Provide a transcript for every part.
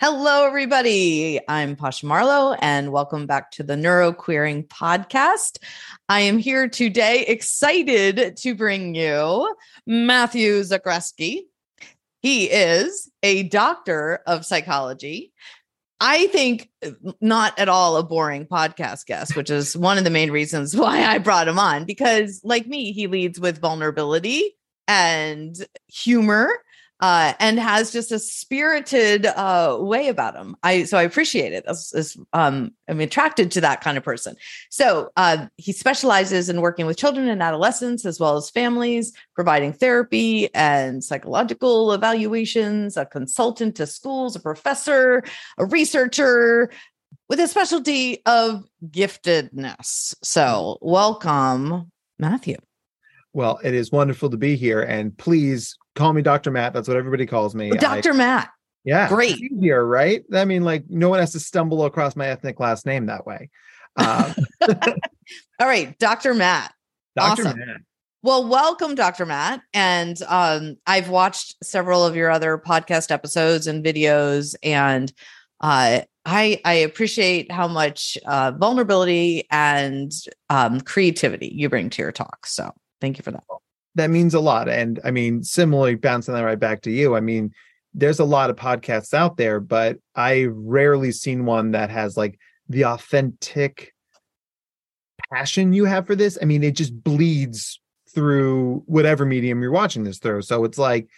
Hello, everybody. I'm Pasha Marlowe, and welcome back to the Neuroqueering Podcast. I am here today, excited to bring you Matthew Zakreski. He is a doctor of psychology. I think uh, not at all a boring podcast guest, which is one of the main reasons why I brought him on, because, like me, he leads with vulnerability and humor uh, and has just a spirited uh, way about him. I so I appreciate it. Um, I'm attracted to that kind of person. So uh, he specializes in working with children and adolescents as well as families, providing therapy and psychological evaluations. A consultant to schools, a professor, a researcher. With a specialty of giftedness. So, welcome, Matthew. Well, it is wonderful to be here. And please call me Dr. Matt. That's what everybody calls me. Dr. I, Matt. Yeah. Great. Easier, right? I mean, like no one has to stumble across my ethnic last name that way. Um, All right, Dr. Matt. Dr. Awesome. Matt. Well, welcome, Dr. Matt. And um, I've watched several of your other podcast episodes and videos, and uh, I I appreciate how much uh, vulnerability and um, creativity you bring to your talk. So thank you for that that means a lot. And I mean, similarly, bouncing that right back to you, I mean, there's a lot of podcasts out there, but I rarely seen one that has like the authentic passion you have for this. I mean, it just bleeds through whatever medium you're watching this through. So it's like,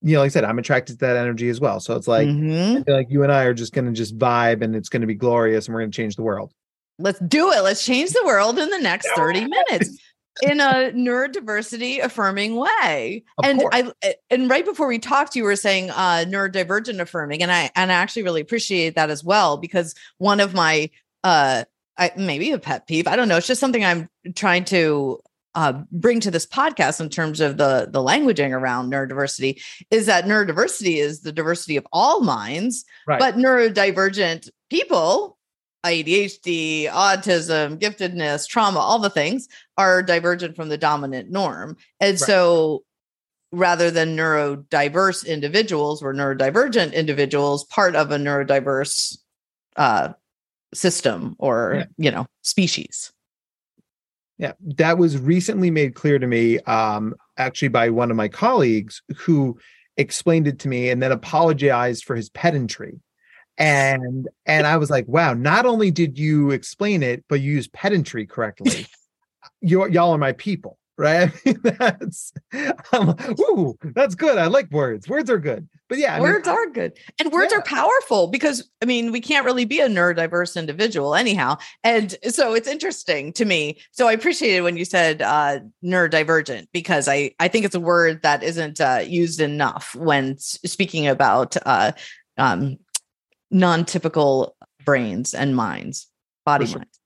you know, like I said, I'm attracted to that energy as well. So it's like, mm-hmm. like you and I are just going to just vibe and it's going to be glorious and we're going to change the world. Let's do it. Let's change the world in the next 30 minutes in a neurodiversity affirming way. Of and course. I eh, and right before we talked, you were saying uh neurodivergent affirming, and I and I actually really appreciate that as well because one of my uh I, maybe a pet peeve, I don't know, it's just something I'm trying to uh, bring to this podcast in terms of the the languaging around neurodiversity is that neurodiversity is the diversity of all minds, right. but neurodivergent people ADHD, autism, giftedness, trauma, all the things are divergent from the dominant norm. And right. so rather than neurodiverse individuals, we're neurodivergent individuals, part of a neurodiverse uh, system or, yeah. you know, species. Yeah, that was recently made clear to me, um, actually, by one of my colleagues who explained it to me and then apologized for his pedantry and and I was like, wow, not only did you explain it, but you used pedantry correctly. you y'all are my people, right? I mean, that's I'm, ooh, that's good. I like words. Words are good. But yeah, I words mean, are good. And words yeah. are powerful because I mean, we can't really be a neurodiverse individual anyhow. And so it's interesting to me. So I appreciated when you said uh neurodivergent because I I think it's a word that isn't uh, used enough when speaking about uh um non-typical brains and minds, body sure. minds.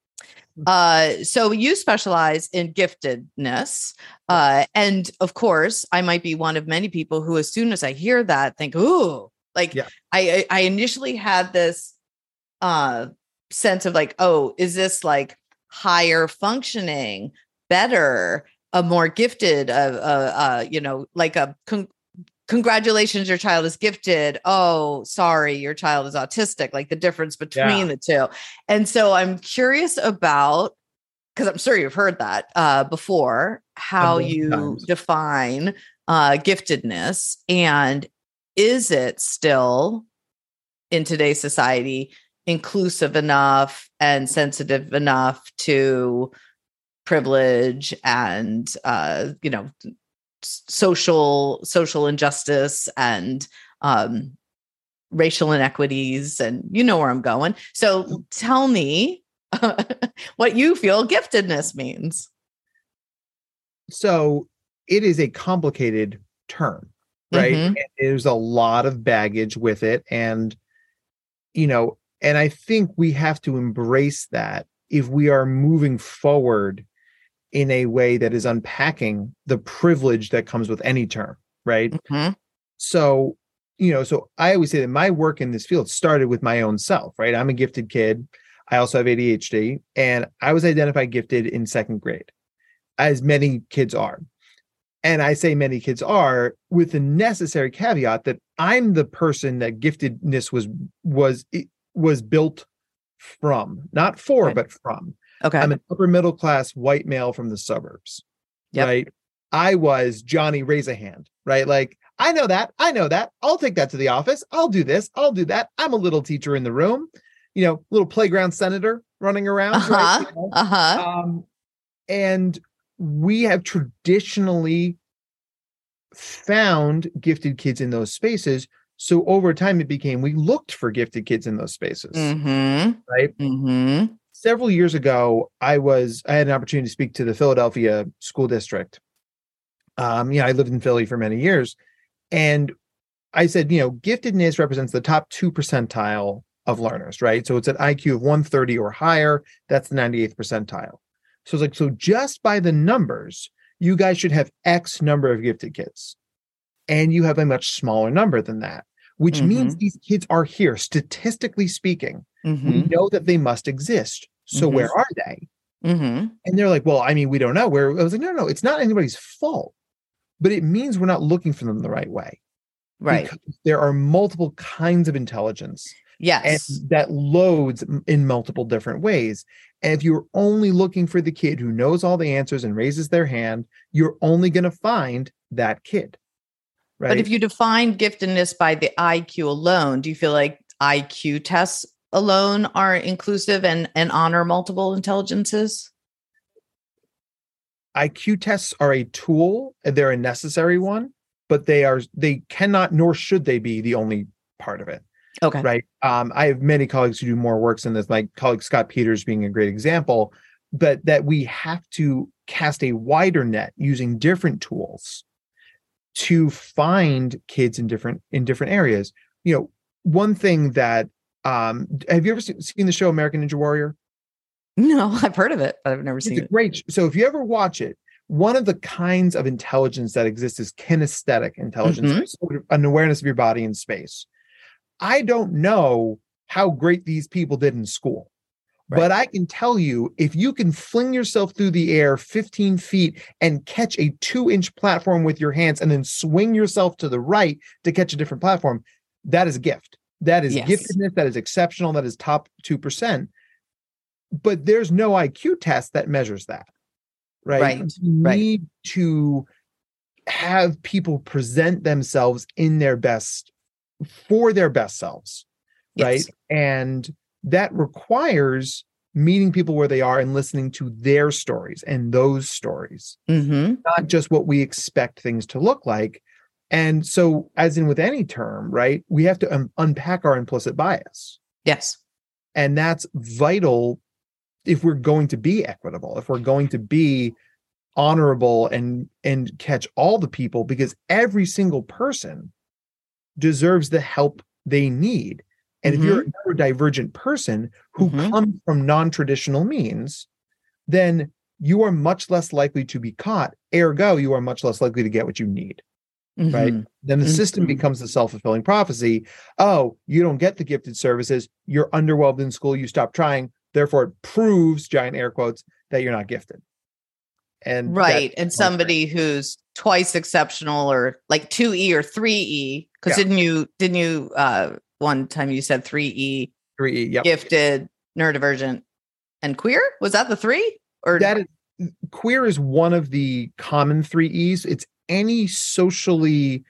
Uh, so you specialize in giftedness. Uh, and of course, I might be one of many people who, as soon as I hear that, think, ooh, like yeah. I, I initially had this uh sense of like, oh, is this like higher functioning, better, a more gifted, uh, uh, uh you know, like a con- congratulations your child is gifted oh sorry your child is autistic like the difference between yeah. the two and so i'm curious about because i'm sure you've heard that uh, before how you times. define uh, giftedness and is it still in today's society inclusive enough and sensitive enough to privilege and uh, you know social social injustice and um, racial inequities and you know where i'm going. So tell me what you feel giftedness means. So it is a complicated term right? Mm-hmm. there's a lot of baggage with it and you know and i think we have to embrace that if we are moving forward in a way that is unpacking the privilege that comes with any term, right? Mm-hmm. So, you know, so I always say that my work in this field started with my own self, right? I'm a gifted kid. I also have ADHD, and I was identified gifted in second grade, as many kids are. and I say many kids are, with the necessary caveat that I'm the person that giftedness was was was built from, not for, right. but from. Okay. I'm an upper middle class white male from the suburbs. Yep. Right. I was Johnny raise a hand, right? Like, I know that. I know that. I'll take that to the office. I'll do this. I'll do that. I'm a little teacher in the room, you know, little playground senator running around. Uh-huh. Right? You know? Uh-huh. Um, and we have traditionally found gifted kids in those spaces. So over time, it became we looked for gifted kids in those spaces. Mm-hmm. Right. Mm-hmm. Several years ago, I was I had an opportunity to speak to the Philadelphia school district. Um, know, I lived in Philly for many years, and I said, you know, giftedness represents the top two percentile of learners, right? So it's an IQ of 130 or higher. That's the 98th percentile. So it's like, so just by the numbers, you guys should have X number of gifted kids. And you have a much smaller number than that, which mm-hmm. means these kids are here. Statistically speaking, mm-hmm. we know that they must exist. So mm-hmm. where are they? Mm-hmm. And they're like, well, I mean, we don't know. Where I was like, no, no, it's not anybody's fault, but it means we're not looking for them the right way. Right. Because there are multiple kinds of intelligence. Yes. And that loads in multiple different ways. And if you're only looking for the kid who knows all the answers and raises their hand, you're only going to find that kid. Right. But if you define giftedness by the IQ alone, do you feel like IQ tests alone are inclusive and, and honor multiple intelligences? IQ tests are a tool, they're a necessary one, but they are they cannot nor should they be the only part of it. Okay. Right. Um, I have many colleagues who do more works in this, like colleague Scott Peters being a great example, but that we have to cast a wider net using different tools to find kids in different in different areas. You know, one thing that um have you ever seen the show American Ninja Warrior? No, I've heard of it, but I've never it's seen it. Great. So if you ever watch it, one of the kinds of intelligence that exists is kinesthetic intelligence, mm-hmm. sort of an awareness of your body in space. I don't know how great these people did in school. Right. But I can tell you, if you can fling yourself through the air 15 feet and catch a two inch platform with your hands and then swing yourself to the right to catch a different platform, that is a gift. That is yes. giftedness. That is exceptional. That is top 2%. But there's no IQ test that measures that. Right. Right. You right. need to have people present themselves in their best for their best selves yes. right and that requires meeting people where they are and listening to their stories and those stories mm-hmm. not just what we expect things to look like and so as in with any term right we have to un- unpack our implicit bias yes and that's vital if we're going to be equitable if we're going to be honorable and and catch all the people because every single person deserves the help they need. And mm-hmm. if you're mm-hmm. a neurodivergent person who mm-hmm. comes from non-traditional means, then you are much less likely to be caught. Ergo, you are much less likely to get what you need. Mm-hmm. Right. Then the system mm-hmm. becomes the self-fulfilling prophecy. Oh, you don't get the gifted services. You're underwhelmed in school. You stop trying. Therefore, it proves, giant air quotes, that you're not gifted. And right. And somebody who's twice exceptional or like 2E or 3E because yeah. didn't you didn't you uh one time you said 3E 3E yep. gifted neurodivergent and queer was that the 3 or that is queer is one of the common 3Es it's any socially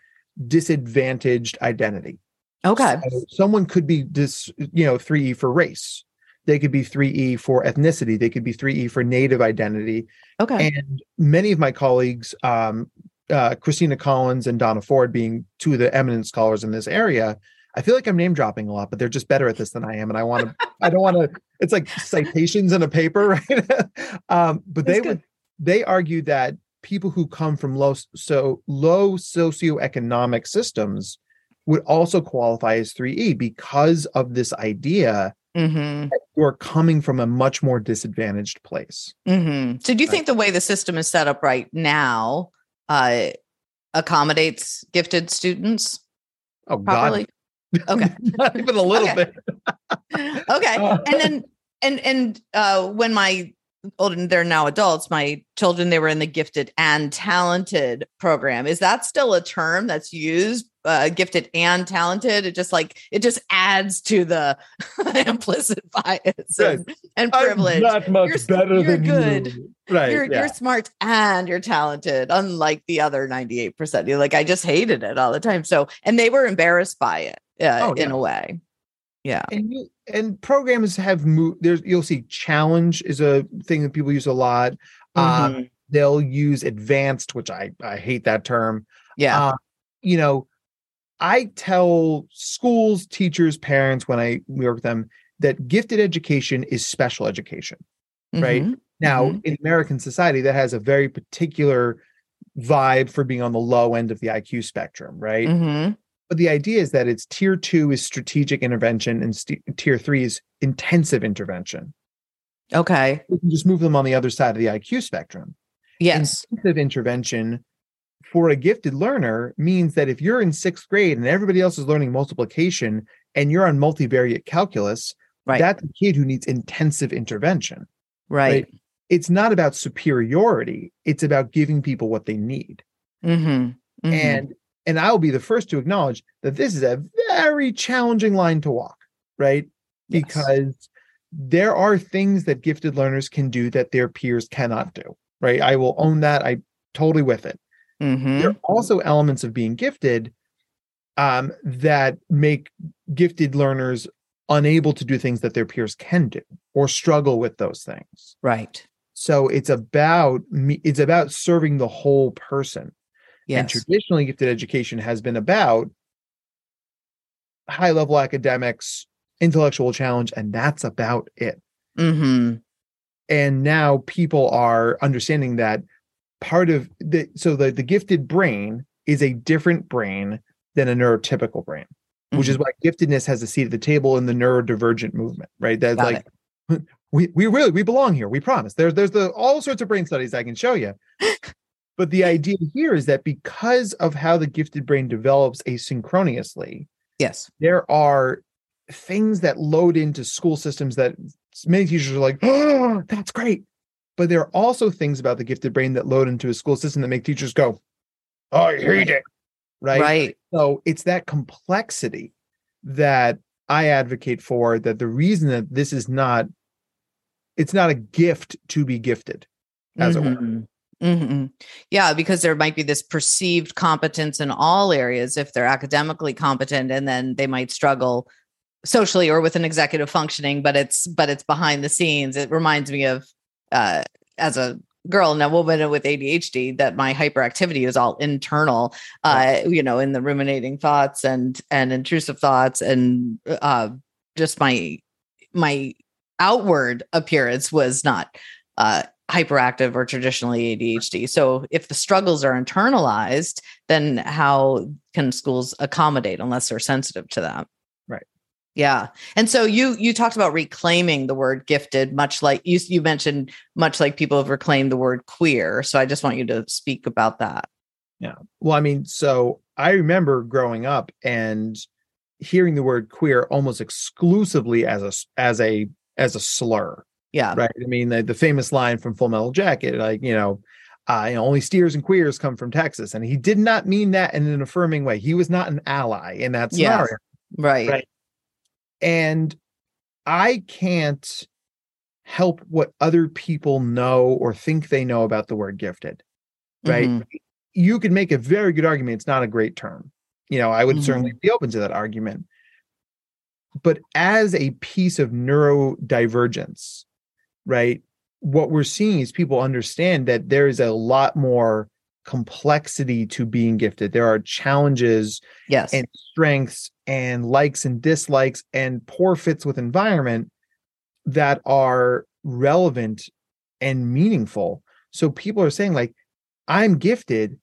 disadvantaged identity okay so someone could be this you know 3E for race they could be 3E for ethnicity. They could be 3E for native identity. Okay. And many of my colleagues, um, uh, Kristina Collins and Donna Ford being two of the eminent scholars in this area, I feel like I'm name dropping a lot, but they're just better at this than I am. And I want to, I don't want to, it's like citations in a paper, right? um, but That's they good. would, they argue that people who come from low, so low socioeconomic systems would also qualify as 3E because of this idea mm-hmm. you are coming from a much more disadvantaged place. Mm-hmm. So, do you right. think the way the system is set up right now uh, accommodates gifted students? Oh, properly? God. Okay. Not even a little okay. bit. okay. And then, and, and uh, when my older they're now adults my children they were in the gifted and talented program is that still a term that's used uh, gifted and talented it just like it just adds to the implicit bias Right. and, and privilege I'm not much You're better you're than good. you. Right. you're yeah. you're smart and you're talented unlike the other 98% you're like i just hated it all the time so and they were embarrassed by it uh, Oh, in a way yeah and you, and programs have moved there's you'll see challenge is a thing that people use a lot um Mhm. they'll use advanced which i i hate that term yeah uh, you know i tell schools teachers parents when i work with them that gifted education is special education right Mhm. now Mhm. in american society that has a very particular vibe for being on the low end of the iq spectrum right Mhm. But the idea is that it's tier two is strategic intervention and st- tier three is intensive intervention. okay We can just move them on the other side of the IQ spectrum. yes Intensive intervention for a gifted learner means that if you're in sixth grade and everybody else is learning multiplication and you're on multivariate calculus, right that's a kid who needs intensive intervention. right, It's not about superiority, it's about giving people what they need. Mhm. Mhm. and and i'll be the first to acknowledge that this is a very challenging line to walk right? Yes. because there are things that gifted learners can do that their peers cannot do right? I will own that. I totally with it. Mhm. there are also elements of being gifted um, that make gifted learners unable to do things that their peers can do or struggle with those things. Right. So it's about me it's about serving the whole person and traditionally, gifted education has been about high level academics, intellectual challenge, and that's about it. hmm And now people are understanding that part of the so the, the gifted brain is a different brain than a neurotypical brain, which is why giftedness has a seat at the table in the neurodivergent movement, right? That's Got like we we really we belong here. We promise. There's there's the all sorts of brain studies I can show you. but the idea here is that because of how the gifted brain develops asynchronously, yes there are things that load into school systems that many teachers are like, oh, that's great. But there are also things about the gifted brain that load into a school system that make teachers go, I hate it. Right. right So it's that complexity that I advocate for that the reason that this is not it's not a gift to be gifted, as it were. Mm-hmm. Mhm. Mhm. Yeah, because there might be this perceived competence in all areas if they're academically competent, and then they might struggle socially or with an executive functioning. But it's but it's behind the scenes. It reminds me of uh, as a girl and a woman with ADHD that my hyperactivity is all internal. Uh, you know, in the ruminating thoughts and and intrusive thoughts and uh, just my my outward appearance was not uh, hyperactive or traditionally ADHD. So if the struggles are internalized, then how can schools accommodate unless they're sensitive to that? Right. Yeah. And so you you talked about reclaiming the word gifted, much like you you mentioned, much like people have reclaimed the word queer. So I just want you to speak about that. Yeah. Well, I mean, so I remember growing up and hearing the word queer almost exclusively as a as a as a slur, Yeah. right? I mean, the, the famous line from Full Metal Jacket, like you know, uh, you know, only steers and queers come from Texas, and he did not mean that in an affirming way. He was not an ally in that scenario, Right. Right. and I can't help what other people know or think they know about the word gifted. Right. Mhm. you could make a very good argument it's not a great term you know i would Mhm. certainly be open to that argument but as a piece of neurodivergence right what we're seeing is people understand that there is a lot more complexity to being gifted there are challenges Yes. and strengths and likes and dislikes and poor fits with environment that are relevant and meaningful so people are saying like i'm gifted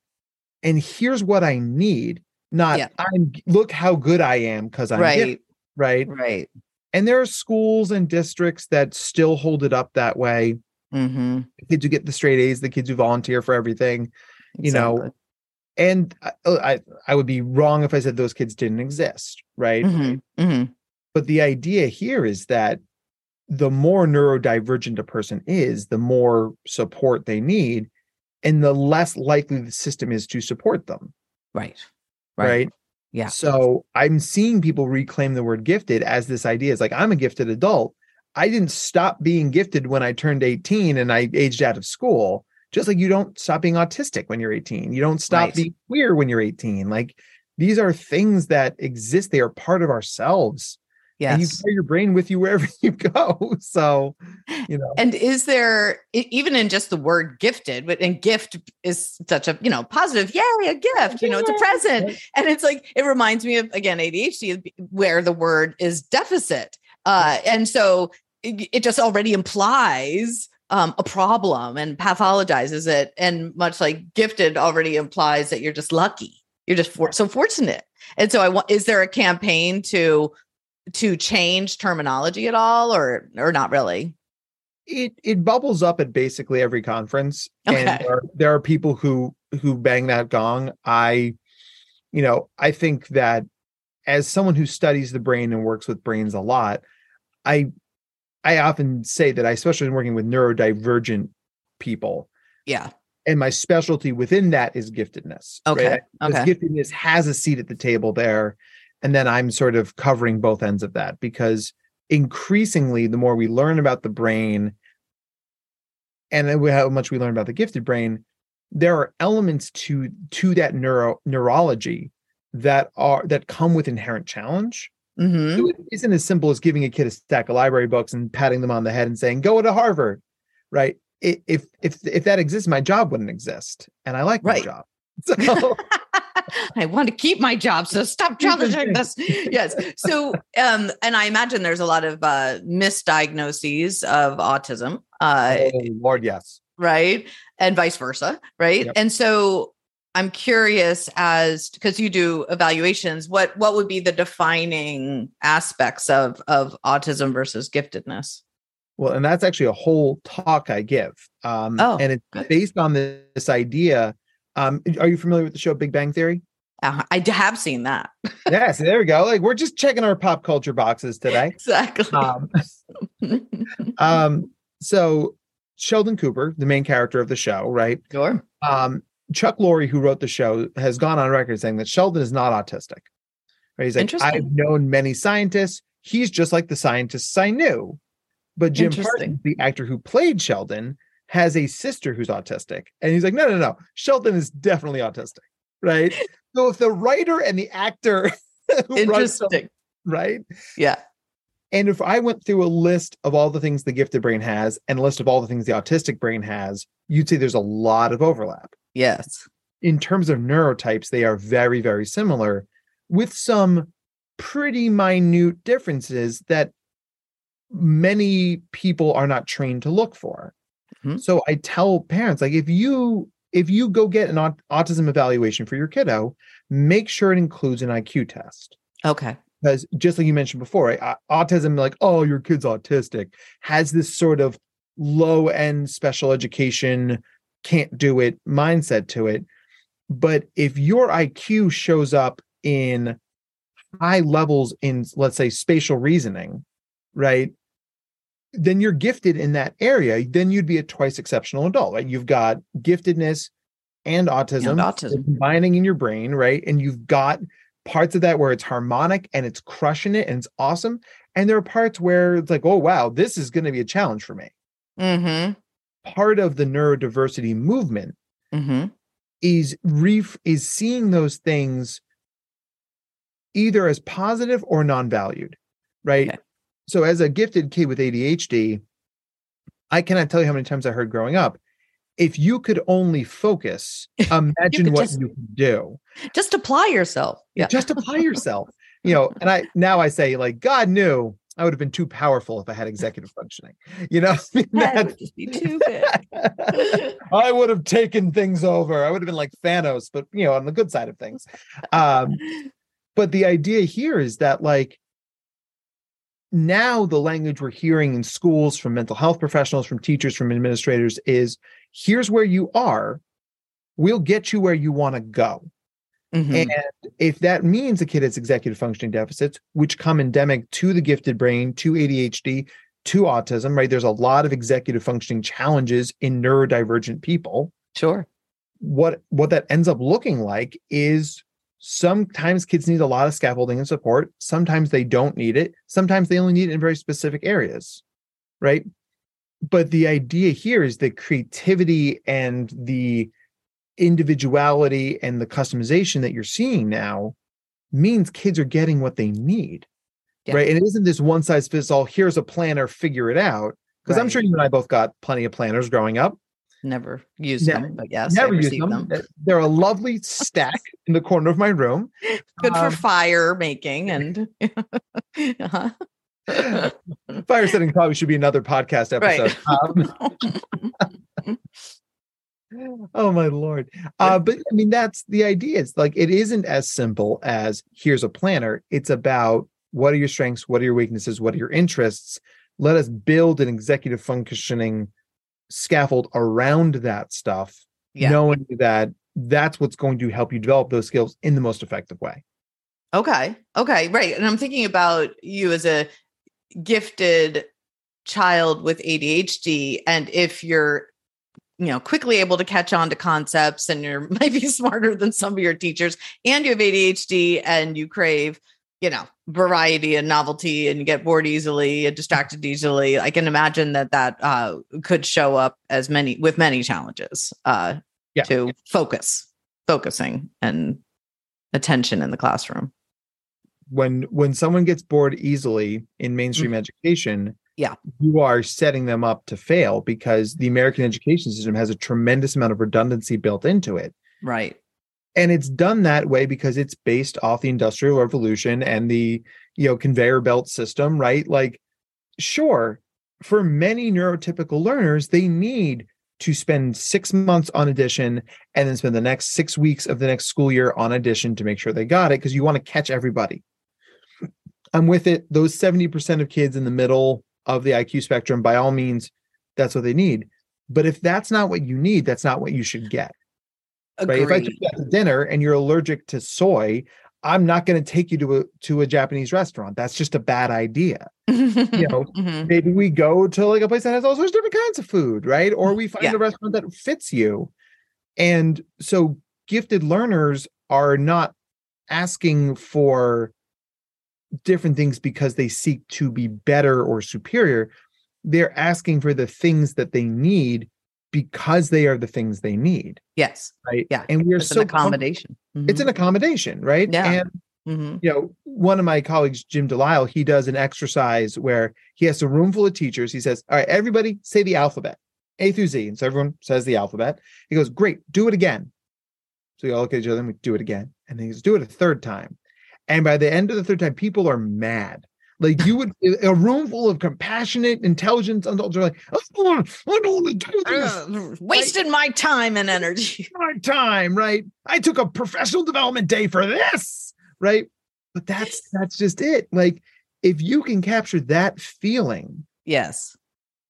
and here's what i need not Yeah. i'm look how good i am because i'm gifted, right. right Right. And there are schools and districts that still hold it up that way Mm-hmm. the kids who get the straight a's the kids who volunteer for everything you know, and I, I i would be wrong if i said those kids didn't exist right Mhm. Mhm. but the idea here is that the more neurodivergent a person is, the more support they need, and the less likely the system is to support them. Right. Right. right? Yeah. So I'm seeing people reclaim the word gifted as this idea is like, I'm a gifted adult. I didn't stop being gifted when I turned 18 and I aged out of school. Just like you don't stop being autistic when you're 18. You don't stop right. being queer when you're 18. Like these are things that exist. They are part of ourselves. Yes. And you carry your brain with you wherever you go. So, you know. And is there even in just the word gifted, but and gift is such a, you know, positive, yay, a gift, you know, it's a present. And it's like it reminds me of again ADHD where the word is deficit. Uh and so it, it just already implies um, a problem and pathologizes it. And much like gifted already implies that you're just lucky. You're just for- so fortunate. And so I want, is there a campaign to to change terminology at all or or not really? It it bubbles up at basically every conference okay. and there are, there are people who who bang that gong. I you know i think that as someone who studies the brain and works with brains a lot i i often say that i especially in working with neurodivergent people yeah. and my specialty within that is giftedness okay right? okay. giftedness has a seat at the table there and then I'm sort of covering both ends of that because increasingly, the more we learn about the brain and how much we learn about the gifted brain, there are elements to to that neuro neurology that are that come with inherent challenge. Mm-hmm. So it isn't as simple as giving a kid a stack of library books and patting them on the head and saying, "Go to Harvard," right? If if if that exists, my job wouldn't exist, and I like right. my job. So I want to keep my job. So stop challenging this. Yes. So, um, and I imagine there's a lot of uh, misdiagnoses of autism. Uh, oh, Lord, yes. Right. And vice versa. Right. Yep. And so I'm curious as because you do evaluations, what what would be the defining aspects of of autism versus giftedness? Well, and that's actually a whole talk I give. Um, oh, and it's based on this, this idea um, are you familiar with the show Big Bang Theory? Uh, I have seen that. yes, there we go. Like we're just checking our pop culture boxes today. Exactly. Um, um, so Sheldon Cooper, the main character of the show, right? Sure. Um, Chuck Lorre, who wrote the show, has gone on record saying that Sheldon is not autistic. Right? He's like, I've known many scientists. He's just like the scientists I knew. But Jim Parsons, the actor who played Sheldon, has a sister who's autistic. And he's like, no, no, no. Sheldon is definitely autistic. Right. so if the writer and the actor interesting. right? Yeah. And if I went through a list of all the things the gifted brain has and a list of all the things the autistic brain has, you'd say there's a lot of overlap. Yes. In terms of neurotypes, they are very, very similar with some pretty minute differences that many people are not trained to look for. Mm-hmm. So I tell parents like if you if you go get an aut- autism evaluation for your kiddo, make sure it includes an IQ test. Okay. Because just like you mentioned before, right, autism, like, oh, your kid's autistic, has this sort of low end special education, can't do it mindset to it. But if your IQ shows up in high levels in, let's say, spatial reasoning, right? Then you're gifted in that area. Then you'd be a twice exceptional adult, right? You've got giftedness and autism, and autism. combining in your brain, right? And you've got parts of that where it's harmonic and it's crushing it and it's awesome. And there are parts where it's like, oh wow, this is going to be a challenge for me. Mm-hmm. Part of the neurodiversity movement mm-hmm. is ref- is seeing those things either as positive or non-valued, right? Okay so as a gifted kid with ADHD, I cannot tell you how many times I heard growing up. If you could only focus, imagine you what just, you could do. Just apply yourself. Yeah. Just apply yourself. you know, and I now I say, like, God knew I would have been too powerful if I had executive functioning. You know, that would just be too big. I would have taken things over. I would have been like Thanos, but you know, on the good side of things. Um, but the idea here is that like now the language we're hearing in schools from mental health professionals, from teachers, from administrators is here's where you are. We'll get you where you want to go. Mm-hmm. And if that means a kid has executive functioning deficits, which come endemic to the gifted brain, to ADHD, to autism, right? There's a lot of executive functioning challenges in neurodivergent people. Sure. What what that ends up looking like is sometimes kids need a lot of scaffolding and support, sometimes they don't need it, sometimes they only need it in very specific areas, right? But the idea here is that creativity and the individuality and the customization that you're seeing now means kids are getting what they need. Yeah. Right. And it isn't this one size fits all, here's a planner, figure it out. Because right. I'm sure you and I both got plenty of planners growing up. Never used them, but yes, never used them. them. They're a lovely stack in the corner of my room. Good um, for fire making and uh-huh. fire setting probably should be another podcast episode. Right. Um, oh my lord uh, but i mean that's the idea it's like it isn't as simple as here's a planner it's about what are your strengths what are your weaknesses what are your interests let us build an executive functioning scaffold around that stuff yeah. knowing that that's what's going to help you develop those skills in the most effective way okay okay right and i'm thinking about you as a gifted child with adhd and if you're you know quickly able to catch on to concepts and you're maybe smarter than some of your teachers and you have ADHD and you crave you know variety and novelty and get bored easily and distracted easily. I can imagine that that uh, could show up as many with many challenges uh, yeah. to focus focusing and attention in the classroom. When when someone gets bored easily in mainstream mm-hmm. education yeah. you are setting them up to fail because the american education system has a tremendous amount of redundancy built into it. Right and it's done that way because it's based off the industrial revolution and the you know conveyor belt system right like sure for many neurotypical learners they need to spend six months on addition and then spend the next six weeks of the next school year on addition to make sure they got it because you want to catch everybody i'm with it those 70% of kids in the middle of the IQ spectrum, by all means, that's what they need. But if that's not what you need, that's not what you should get. Right? If I took you out to dinner and you're allergic to soy, I'm not going to take you to a to a Japanese restaurant. That's just a bad idea. you know, mm-hmm. maybe we go to like a place that has all sorts of different kinds of food, right? Or we find yeah. a restaurant that fits you. And so gifted learners are not asking for different things because they seek to be better or superior. They're asking for the things that they need because they are the things they need. Yes. Right. Yeah. And we're so an accommodation. Mm-hmm. It's an accommodation, right? Yeah. And mm-hmm. you know, one of my colleagues, Jim Delisle, he does an exercise where he has a room full of teachers. He says, All right, everybody say the alphabet, A through Z. And so everyone says the alphabet. He goes, Great, do it again. So we all look at each other and we do it again. And he goes, Do it a third time. And by the end of the third time, people are mad. Like you would, a room full of compassionate, intelligent adults are like, I don't want to do this. Uh, wasted my time and energy. My time, right? I took a professional development day for this, right? But that's that's just it. Like if you can capture that feeling, yes,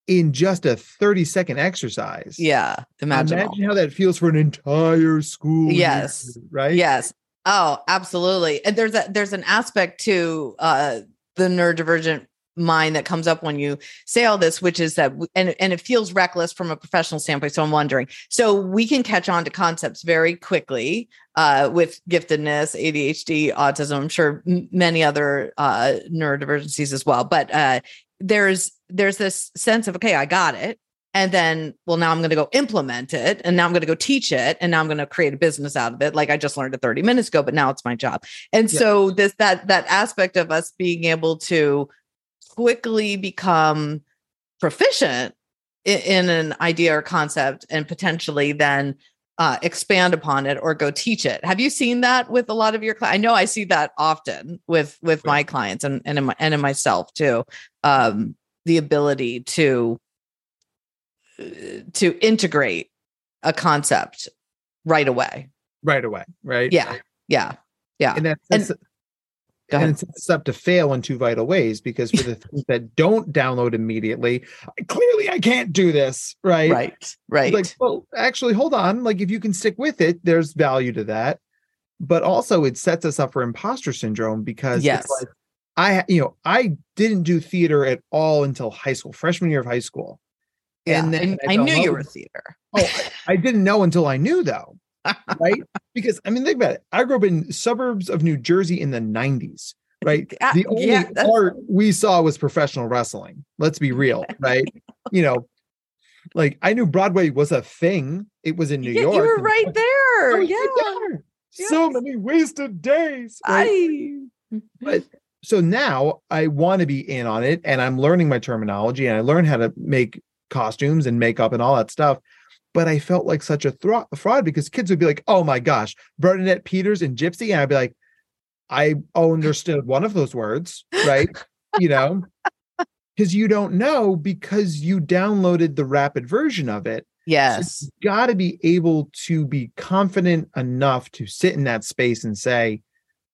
in just a 30 second exercise. Yeah. Imagine, imagine how that feels for an entire school. Yes. Year, right. Yes. Oh, absolutely. And there's a there's an aspect to uh the neurodivergent mind that comes up when you say all this, which is that and and it feels reckless from a professional standpoint. So I'm wondering. So we can catch on to concepts very quickly uh, with giftedness, ADHD, autism. I'm sure many other uh, neurodivergencies as well. But uh, there's there's this sense of okay, I got it and then well now i'm going to go implement it and now i'm going to go teach it and now i'm going to create a business out of it like i just learned it 30 minutes ago but now it's my job and yeah. so this that that aspect of us being able to quickly become proficient in, in an idea or concept and potentially then uh, expand upon it or go teach it. Have you seen that with a lot of your clients? I know I see that often with with my clients and and in, my, and in myself too. Um, the ability to to integrate a concept right away. Right away, right? Yeah, yeah, yeah. And that's, that's and, and it's up to fail in two vital ways because for the things that don't download immediately, clearly I can't do this, right? Right, right. Like, well, actually, hold on. Like, if you can stick with it, there's value to that. But also, it sets us up for imposter syndrome because yes. it's like, I you know I didn't do theater at all until high school, freshman year of high school. Yeah, and then I, I knew you were a theater. oh, I, I, didn't know until I knew though, right? Because I mean, think about it. I grew up in suburbs of New Jersey in the '90s, right? Yeah, the only yeah, art we saw was professional wrestling. Let's be real, right? you know, like I knew Broadway was a thing. It was in New yeah, York. You were right there. Yeah. There. So many wasted days. Right? I... But so now I want to be in on it and I'm learning my terminology and I learn how to make costumes and makeup and all that stuff. But I felt like such a thro- fraud because kids would be like, oh my gosh, Bernadette Peters and Gypsy. And I'd be like, I understood one of those words, right? you know, because you don't know because you downloaded the rapid version of it. Yes. So you got to be able to be confident enough to sit in that space and say,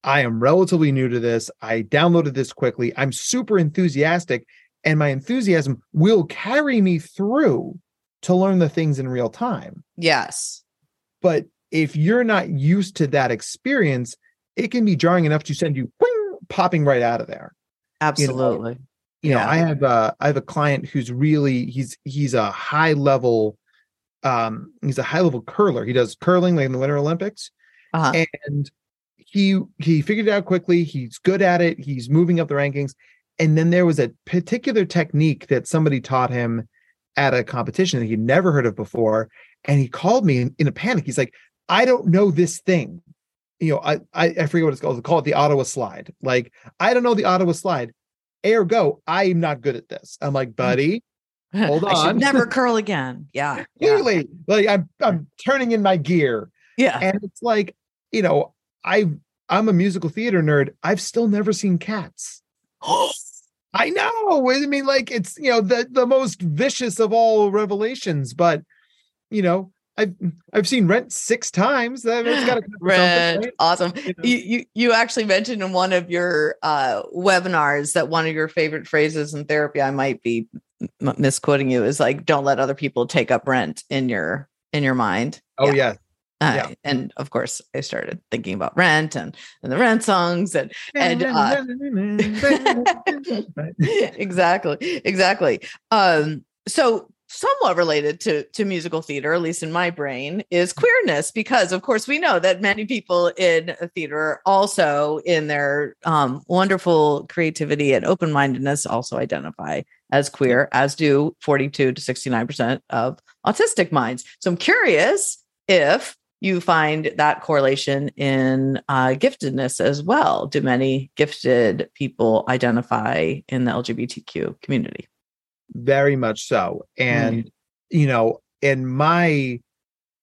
I am relatively new to this. I downloaded this quickly. I'm super enthusiastic, and my enthusiasm will carry me through to learn the things in real time. Yes. But if you're not used to that experience, it can be jarring enough to send you popping right out of there. Absolutely. You know, you know, I have a I have a client who's really he's he's a high level um he's a high level curler. He does curling like in the Winter Olympics. Uh-huh. And he he figured it out quickly. He's good at it. He's moving up the rankings. And then there was a particular technique that somebody taught him at a competition that he'd never heard of before. And he called me in, in a panic. He's like, I don't know this thing. You know, I, I I forget what it's called. They call it the Ottawa slide. Like, I don't know the Ottawa slide. Ergo, I'm not good at this. I'm like, mm. buddy, hold on. I should never curl again. Yeah. Clearly, yeah. like I'm I'm turning in my gear. Yeah. And it's like, you know, I I'm a musical theater nerd. I've still never seen cats. I know. I mean, like it's you know the the most vicious of all revelations, but you know, I've I've seen Rent six times. It's got Rent, right? awesome. You, know? you, you you actually mentioned in one of your uh, webinars that one of your favorite phrases in therapy. I might be misquoting you. Is like, don't let other people take up rent in your in your mind. Oh yeah. Uh, yeah. and of course I started thinking about rent and, and the rent songs and and uh, exactly exactly um so somewhat related to to musical theater at least in my brain is queerness because of course we know that many people in theater also in their um, wonderful creativity and open-mindedness also identify as queer as do 42 to 69% of autistic minds so i'm curious if you find that correlation in uh, giftedness as well. Do many gifted people identify in the lgbtq community? Very much so. And mm. you know in my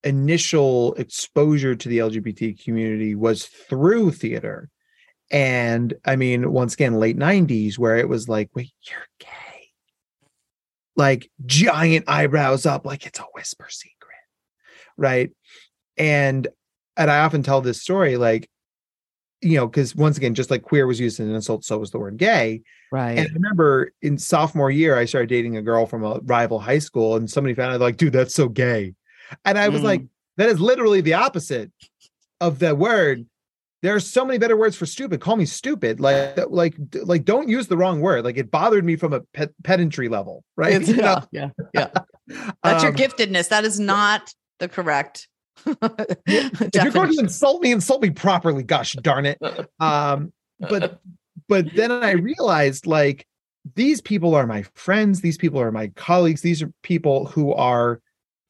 initial exposure to the lgbt community was through theater. And i mean once again late 90s where it was like wait you're gay. Like giant eyebrows up like it's a whisper secret. Right and and i often tell this story like you know, because once again, just like queer was used as an insult, so was the word gay. Right. And I remember in sophomore year, I started dating a girl from a rival high school, and somebody found out like, dude, that's so gay. And I was mm. like, that is literally the opposite of the word. There are so many better words for stupid. Call me stupid. Like, like, like, don't use the wrong word. Like, it bothered me from a pet, pedantry level, right? yeah, yeah, yeah. That's um, your giftedness. That is not the correct if you're going to insult me, insult me properly. Gosh darn it. Um, but but then I realized like these people are my friends, these people are my colleagues, these are people who are,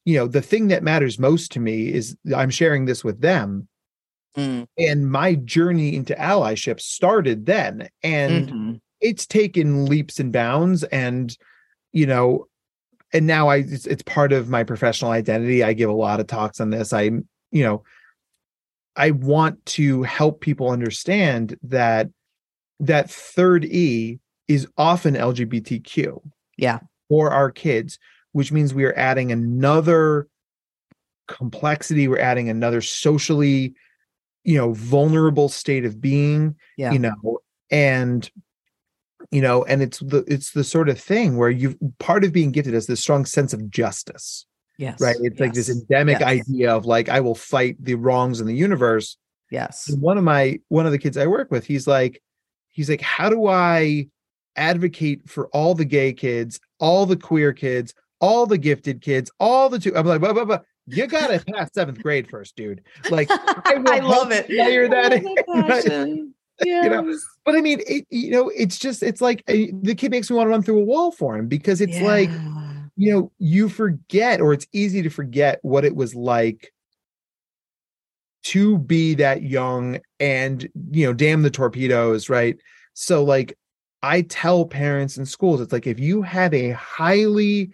you know, the thing that matters most to me is I'm sharing this with them. Mm. And my journey into allyship started then. And mm-hmm. it's taken leaps and bounds. And, you know, and now I it's, it's part of my professional identity. I give a lot of talks on this. I, you know, I want to help people understand that that third E is often LGBTQ. Yeah. For our kids, which means we are adding another complexity, we're adding another socially, you know, vulnerable state of being, yeah. you know, and you know and it's the it's the sort of thing where you part of being gifted is this strong sense of justice yes right it's yes. like this endemic yes. idea of like i will fight the wrongs in the universe yes and one of my one of the kids i work with he's like he's like, how do I advocate for all the gay kids, all the queer kids, all the gifted kids, all the two? I'm like, but, but, but you gotta pass seventh grade first, dude. Like, I, I love it. Layer that oh in. Yes. You know, but I mean, it, you know, it's just, it's like uh, the kid makes me want to run through a wall for him because it's yeah. like, you know, you forget, or it's easy to forget what it was like to be that young and, you know, damn the torpedoes, right? So, like, I tell parents in schools, it's like if you have a highly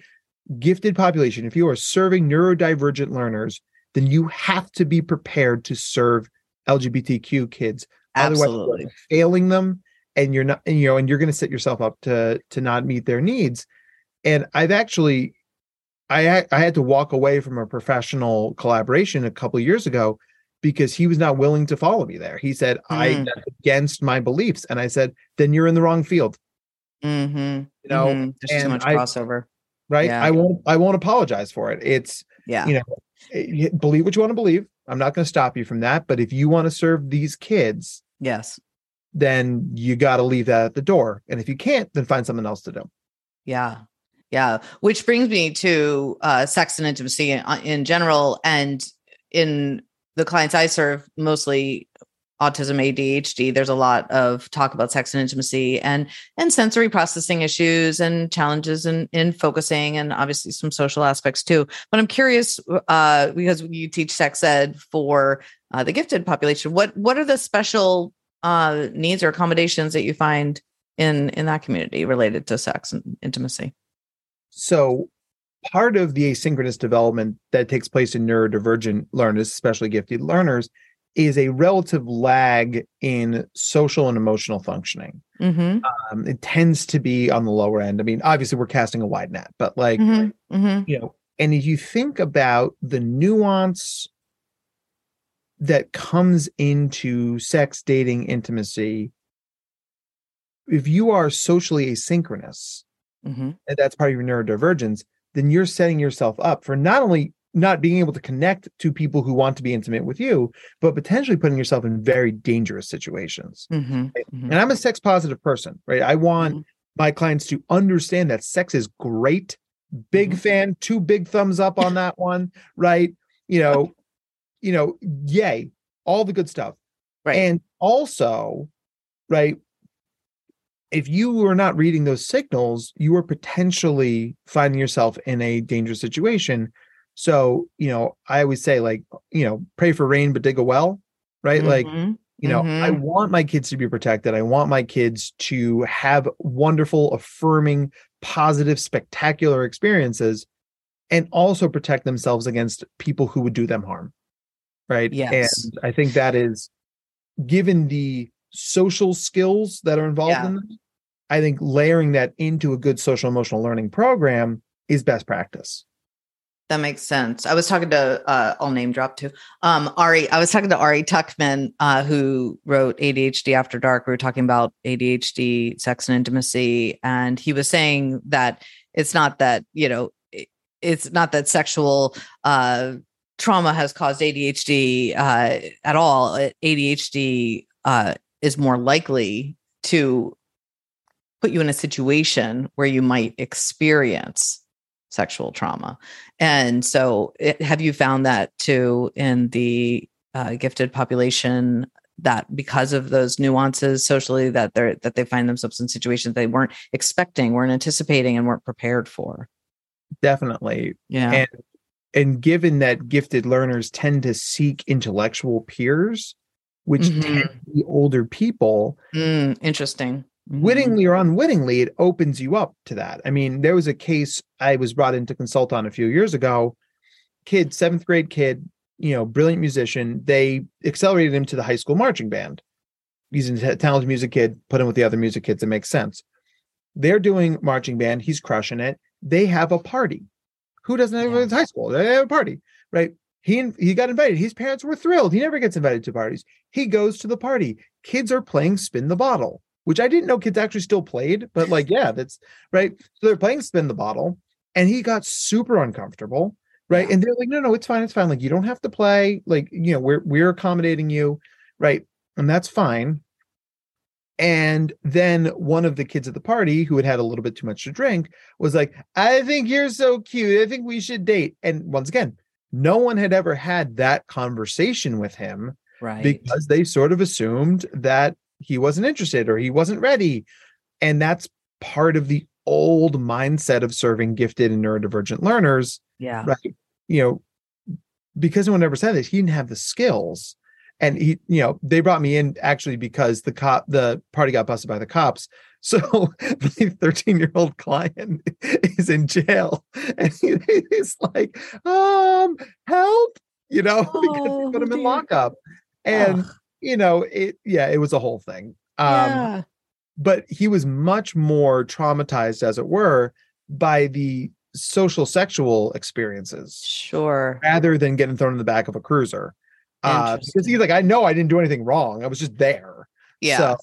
gifted population, if you are serving neurodivergent learners, then you have to be prepared to serve LGBTQ kids. Absolutely. Failing them and you're not, and, you know, and you're going to set yourself up to to not meet their needs. And I've actually, I I had to walk away from a professional collaboration a couple years ago because he was not willing to follow me there. He said, mm. I against my beliefs. And I said, then you're in the wrong field. Mm-hmm. You know, mm-hmm. there's too much I, crossover. Right. Yeah. I won't, I won't apologize for it. It's, yeah, you know, believe what you want to believe. I'm not going to stop you from that. But if you want to serve these kids, yes, then you got to leave that at the door. And if you can't, then find something else to do. Yeah. Yeah. Which brings me to uh, sex and intimacy in, uh, in general. And in the clients I serve, mostly autism ADHD, there's a lot of talk about sex and intimacy and and sensory processing issues and challenges in in focusing and obviously some social aspects too. But I'm curious uh, because you teach sex ed for uh, the gifted population. What what are the special uh, needs or accommodations that you find in in that community related to sex and intimacy? So part of the asynchronous development that takes place in neurodivergent learners, especially gifted learners, is a relative lag in social and emotional functioning. Mm-hmm. Um, it tends to be on the lower end. I mean, obviously, we're casting a wide net, but like, mm-hmm. Mm-hmm. you know, and if you think about the nuance that comes into sex, dating, intimacy, if you are socially asynchronous, mm-hmm. and that's part of your neurodivergence, then you're setting yourself up for not only not being able to connect to people who want to be intimate with you, but potentially putting yourself in very dangerous situations. Mm-hmm, right? mm-hmm. And I'm a sex positive person, right? I want mm-hmm. my clients to understand that sex is great. Big mm-hmm. fan, two big thumbs up on that one, right? You know, you know, yay, all the good stuff. Right. And also, right, if you are not reading those signals, you are potentially finding yourself in a dangerous situation. So, you know, I always say, like, you know, pray for rain, but dig a well, right? Mm-hmm. Like, you know, mm-hmm. I want my kids to be protected. I want my kids to have wonderful, affirming, positive, spectacular experiences and also protect themselves against people who would do them harm. Right. Yes. And I think that is given the social skills that are involved yeah. in this, I think layering that into a good social emotional learning program is best practice. That makes sense. I was talking to uh, I'll name drop too. Um, Ari, I was talking to Ari Tuckman, uh, who wrote ADHD After Dark. We were talking about ADHD, sex and intimacy, and he was saying that it's not that you know, it's not that sexual uh, trauma has caused ADHD uh, at all. ADHD uh, is more likely to put you in a situation where you might experience sexual trauma. And so, it, have you found that too in the uh, gifted population that because of those nuances socially that they're that they find themselves in situations they weren't expecting, weren't anticipating, and weren't prepared for? Definitely. Yeah. And and given that gifted learners tend to seek intellectual peers, which mm-hmm. tend to be older people. Mm, interesting. Mm-hmm. Wittingly or unwittingly, it opens you up to that. I mean, there was a case I was brought in to consult on a few years ago. Kid, seventh grade kid, you know, brilliant musician. They accelerated him to the high school marching band. He's a talented music kid, put him with the other music kids. It makes sense. They're doing marching band. He's crushing it. They have a party. Who doesn't have yeah. high school? They have a party, right? He he got invited. His parents were thrilled. He never gets invited to parties. He goes to the party. Kids are playing spin the bottle, which I didn't know kids actually still played, but like, yeah, that's right. So they're playing spin the bottle, and he got super uncomfortable, right? Yeah. And they're like, no, no, it's fine, it's fine. Like, you don't have to play. Like, you know, we're we're accommodating you, right? And that's fine. And then one of the kids at the party who had had a little bit too much to drink was like, I think you're so cute. I think we should date. And once again, no one had ever had that conversation with him right. because they sort of assumed that he wasn't interested or he wasn't ready. And that's part of the old mindset of serving gifted and neurodivergent learners. Yeah. Right. You know, because no one ever said this, he didn't have the skills. And he, you know, they brought me in actually because the cop, the party got busted by the cops. So the 13 year old client is in jail and he's like, um, help, you know, oh, because they put him in lockup. And, Ugh. You know, it, yeah, it was a whole thing. Um, yeah. But he was much more traumatized, as it were, by the social sexual experiences. Sure. Rather than getting thrown in the back of a cruiser. Uh, because he's like, I know I didn't do anything wrong. I was just there. Yeah. So,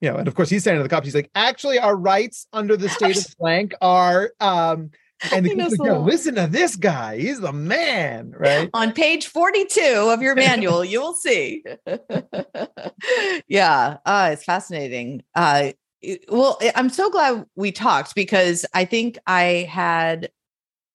you know, and of course he's saying to the cops, he's like, actually, our rights under the state of blank are um and the like, listen to this guy. He's the man, right? On page 42 of your manual, you will see. yeah, uh, it's fascinating. Uh, well, I'm so glad we talked because I think I had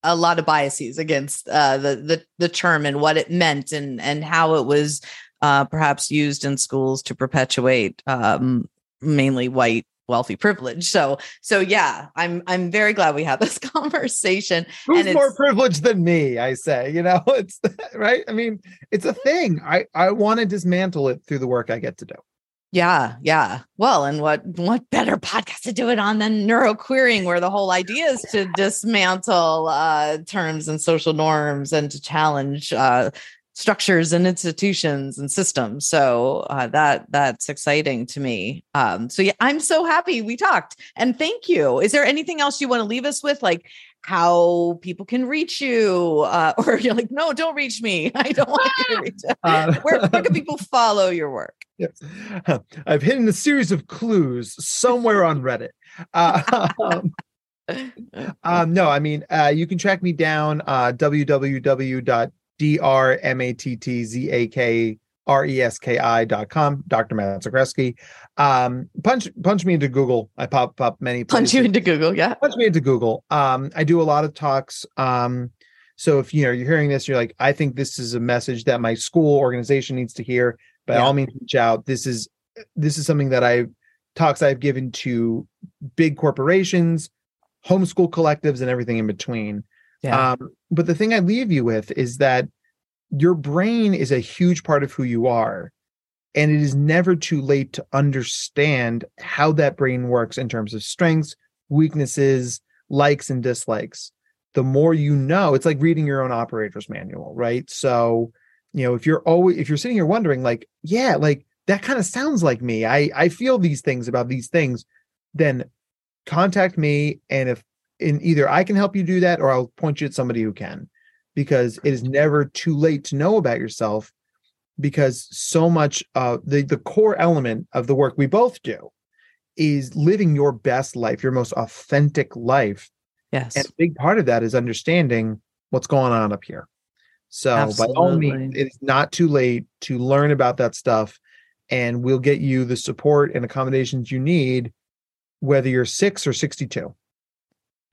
a lot of biases against uh, the the the term and what it meant and and how it was uh, perhaps used in schools to perpetuate um, mainly white wealthy privilege. So so yeah, I'm I'm very glad we had this conversation. Who's more privileged than me? I say, you know, it's right. I mean, it's a thing. I I want to dismantle it through the work I get to do. Yeah, yeah. Well, and what what better podcast to do it on than neuroqueering, where the whole idea is to dismantle uh, terms and social norms and to challenge uh, structures and institutions and systems. So uh, that that's exciting to me. Um, so yeah, I'm so happy we talked, and thank you. Is there anything else you want to leave us with, like? how people can reach you uh, or you're like no don't reach me i don't want you to reach uh, where, where can people follow your work yes. I've hidden a series of clues somewhere on Reddit. Uh, um, um, no, I mean, uh, you can track me down uh, www.drmattzakreski.com, Dr. Matt Zakreski. Um, punch punch me into Google. I pop up many places. Punch you into Google, yeah. Punch me into Google. Um, I do a lot of talks. Um, so if you know you're hearing this, you're like, I think this is a message that my school organization needs to hear by yeah. all means reach out this is this is something that i talks i've given to big corporations homeschool collectives and everything in between yeah. um, but the thing i leave you with is that your brain is a huge part of who you are and it is never too late to understand how that brain works in terms of strengths weaknesses likes and dislikes. The more you know it's like reading your own operator's manual right? So you know if you're always if you're sitting here wondering like yeah like that kind of sounds like me. I i feel these things about these things then contact me and if in either i can help you do that or i'll point you at somebody who can because it is never too late to know about yourself because so much uh the the core element of the work we both do is living your best life your most authentic life yes and a big part of that is understanding what's going on up here so Absolutely. by all means, it's not too late to learn about that stuff, and we'll get you the support and accommodations you need, whether you're six or sixty-two.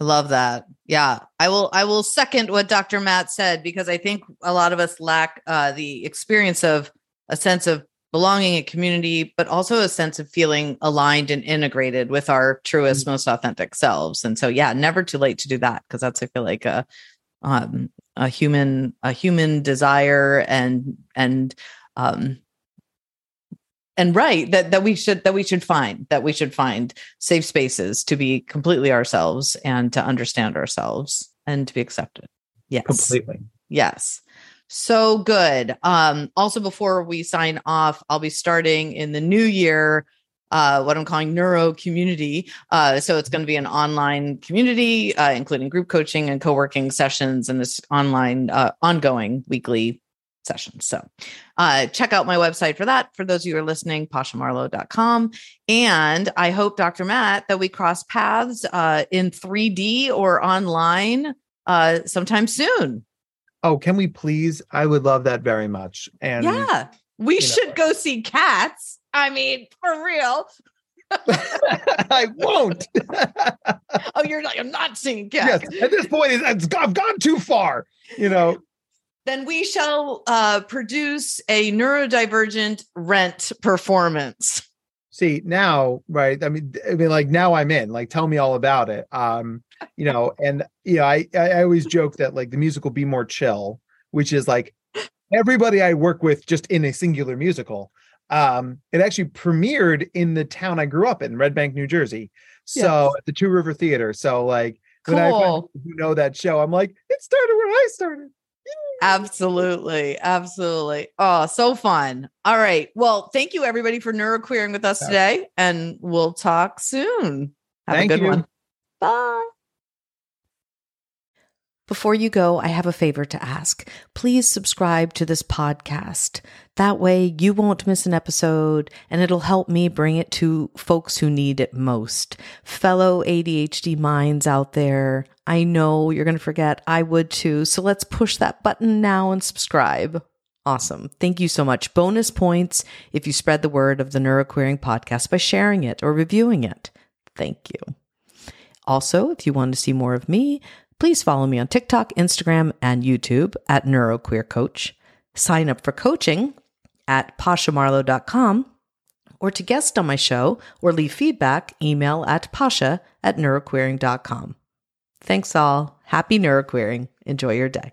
I love that. Yeah, I will. I will second what Dr. Matt said because I think a lot of us lack uh, the experience of a sense of belonging and community, but also a sense of feeling aligned and integrated with our truest, mm-hmm. most authentic selves. And so, yeah, never too late to do that because that's I feel like a um, a human a human desire and and um, and right that that we should that we should find that we should find safe spaces to be completely ourselves and to understand ourselves and to be accepted. Yes, completely. Yes. So good. Um, also, before we sign off, I'll be starting in the new year uh, what I'm calling neuro community. Uh, so it's going to be an online community, uh, including group coaching and co-working sessions and this online uh, ongoing weekly session. So uh, check out my website for that. For those of you who are listening, pashamarlowe.com. And I hope, Dr. Matt, that we cross paths uh, in 3D or online uh, sometime soon. Oh, can we please? I would love that very much. And yeah, we should know. go see cats. I mean, for real. I won't. oh, you're not. I'm not seeing cats. Yes. At this point, I've gone too far. You know. Then we shall uh, produce a neurodivergent rent performance. See now, right? I mean, I mean, like now I'm in. Like, tell me all about it. Um, you know, and you know, I I always joke that like the musical "Be More Chill," which is like everybody I work with just in a singular musical. Um, it actually premiered in the town I grew up in, Red Bank, New Jersey. So yes. at the Two River Theater. So like cool. when I who know that show, I'm like, it started where I started. Absolutely. Absolutely. Oh, so fun. All right. Well, thank you everybody for neuroqueering with us today, and we'll talk soon. Have thank a good you. one. Bye. Before you go, I have a favor to ask. Please subscribe to this podcast. That way, you won't miss an episode and it'll help me bring it to folks who need it most. Fellow ADHD minds out there, I know you're going to forget. I would too. So let's push that button now and subscribe. Awesome. Thank you so much. Bonus points if you spread the word of the Neuroqueering podcast by sharing it or reviewing it. Thank you. Also, if you want to see more of me, please follow me on TikTok, Instagram, and YouTube at NeuroQueerCoach. Sign up for coaching at pashamarlowe.com or to guest on my show or leave feedback, email at pasha at neuroqueering.com. Thanks all. Happy neuroqueering. Enjoy your day.